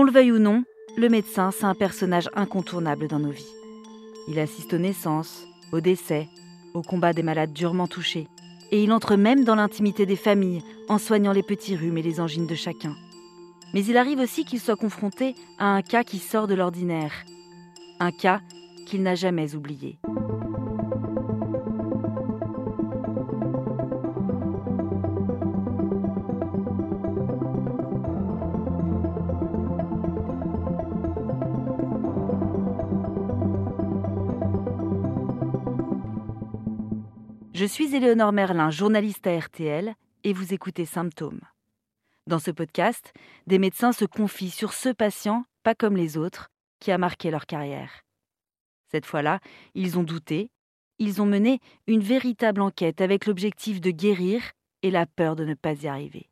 Qu'on le veuille ou non, le médecin, c'est un personnage incontournable dans nos vies. Il assiste aux naissances, aux décès, aux combats des malades durement touchés. Et il entre même dans l'intimité des familles en soignant les petits rhumes et les angines de chacun. Mais il arrive aussi qu'il soit confronté à un cas qui sort de l'ordinaire. Un cas qu'il n'a jamais oublié. Je suis Éléonore Merlin, journaliste à RTL, et vous écoutez Symptômes. Dans ce podcast, des médecins se confient sur ce patient, pas comme les autres, qui a marqué leur carrière. Cette fois-là, ils ont douté, ils ont mené une véritable enquête avec l'objectif de guérir et la peur de ne pas y arriver.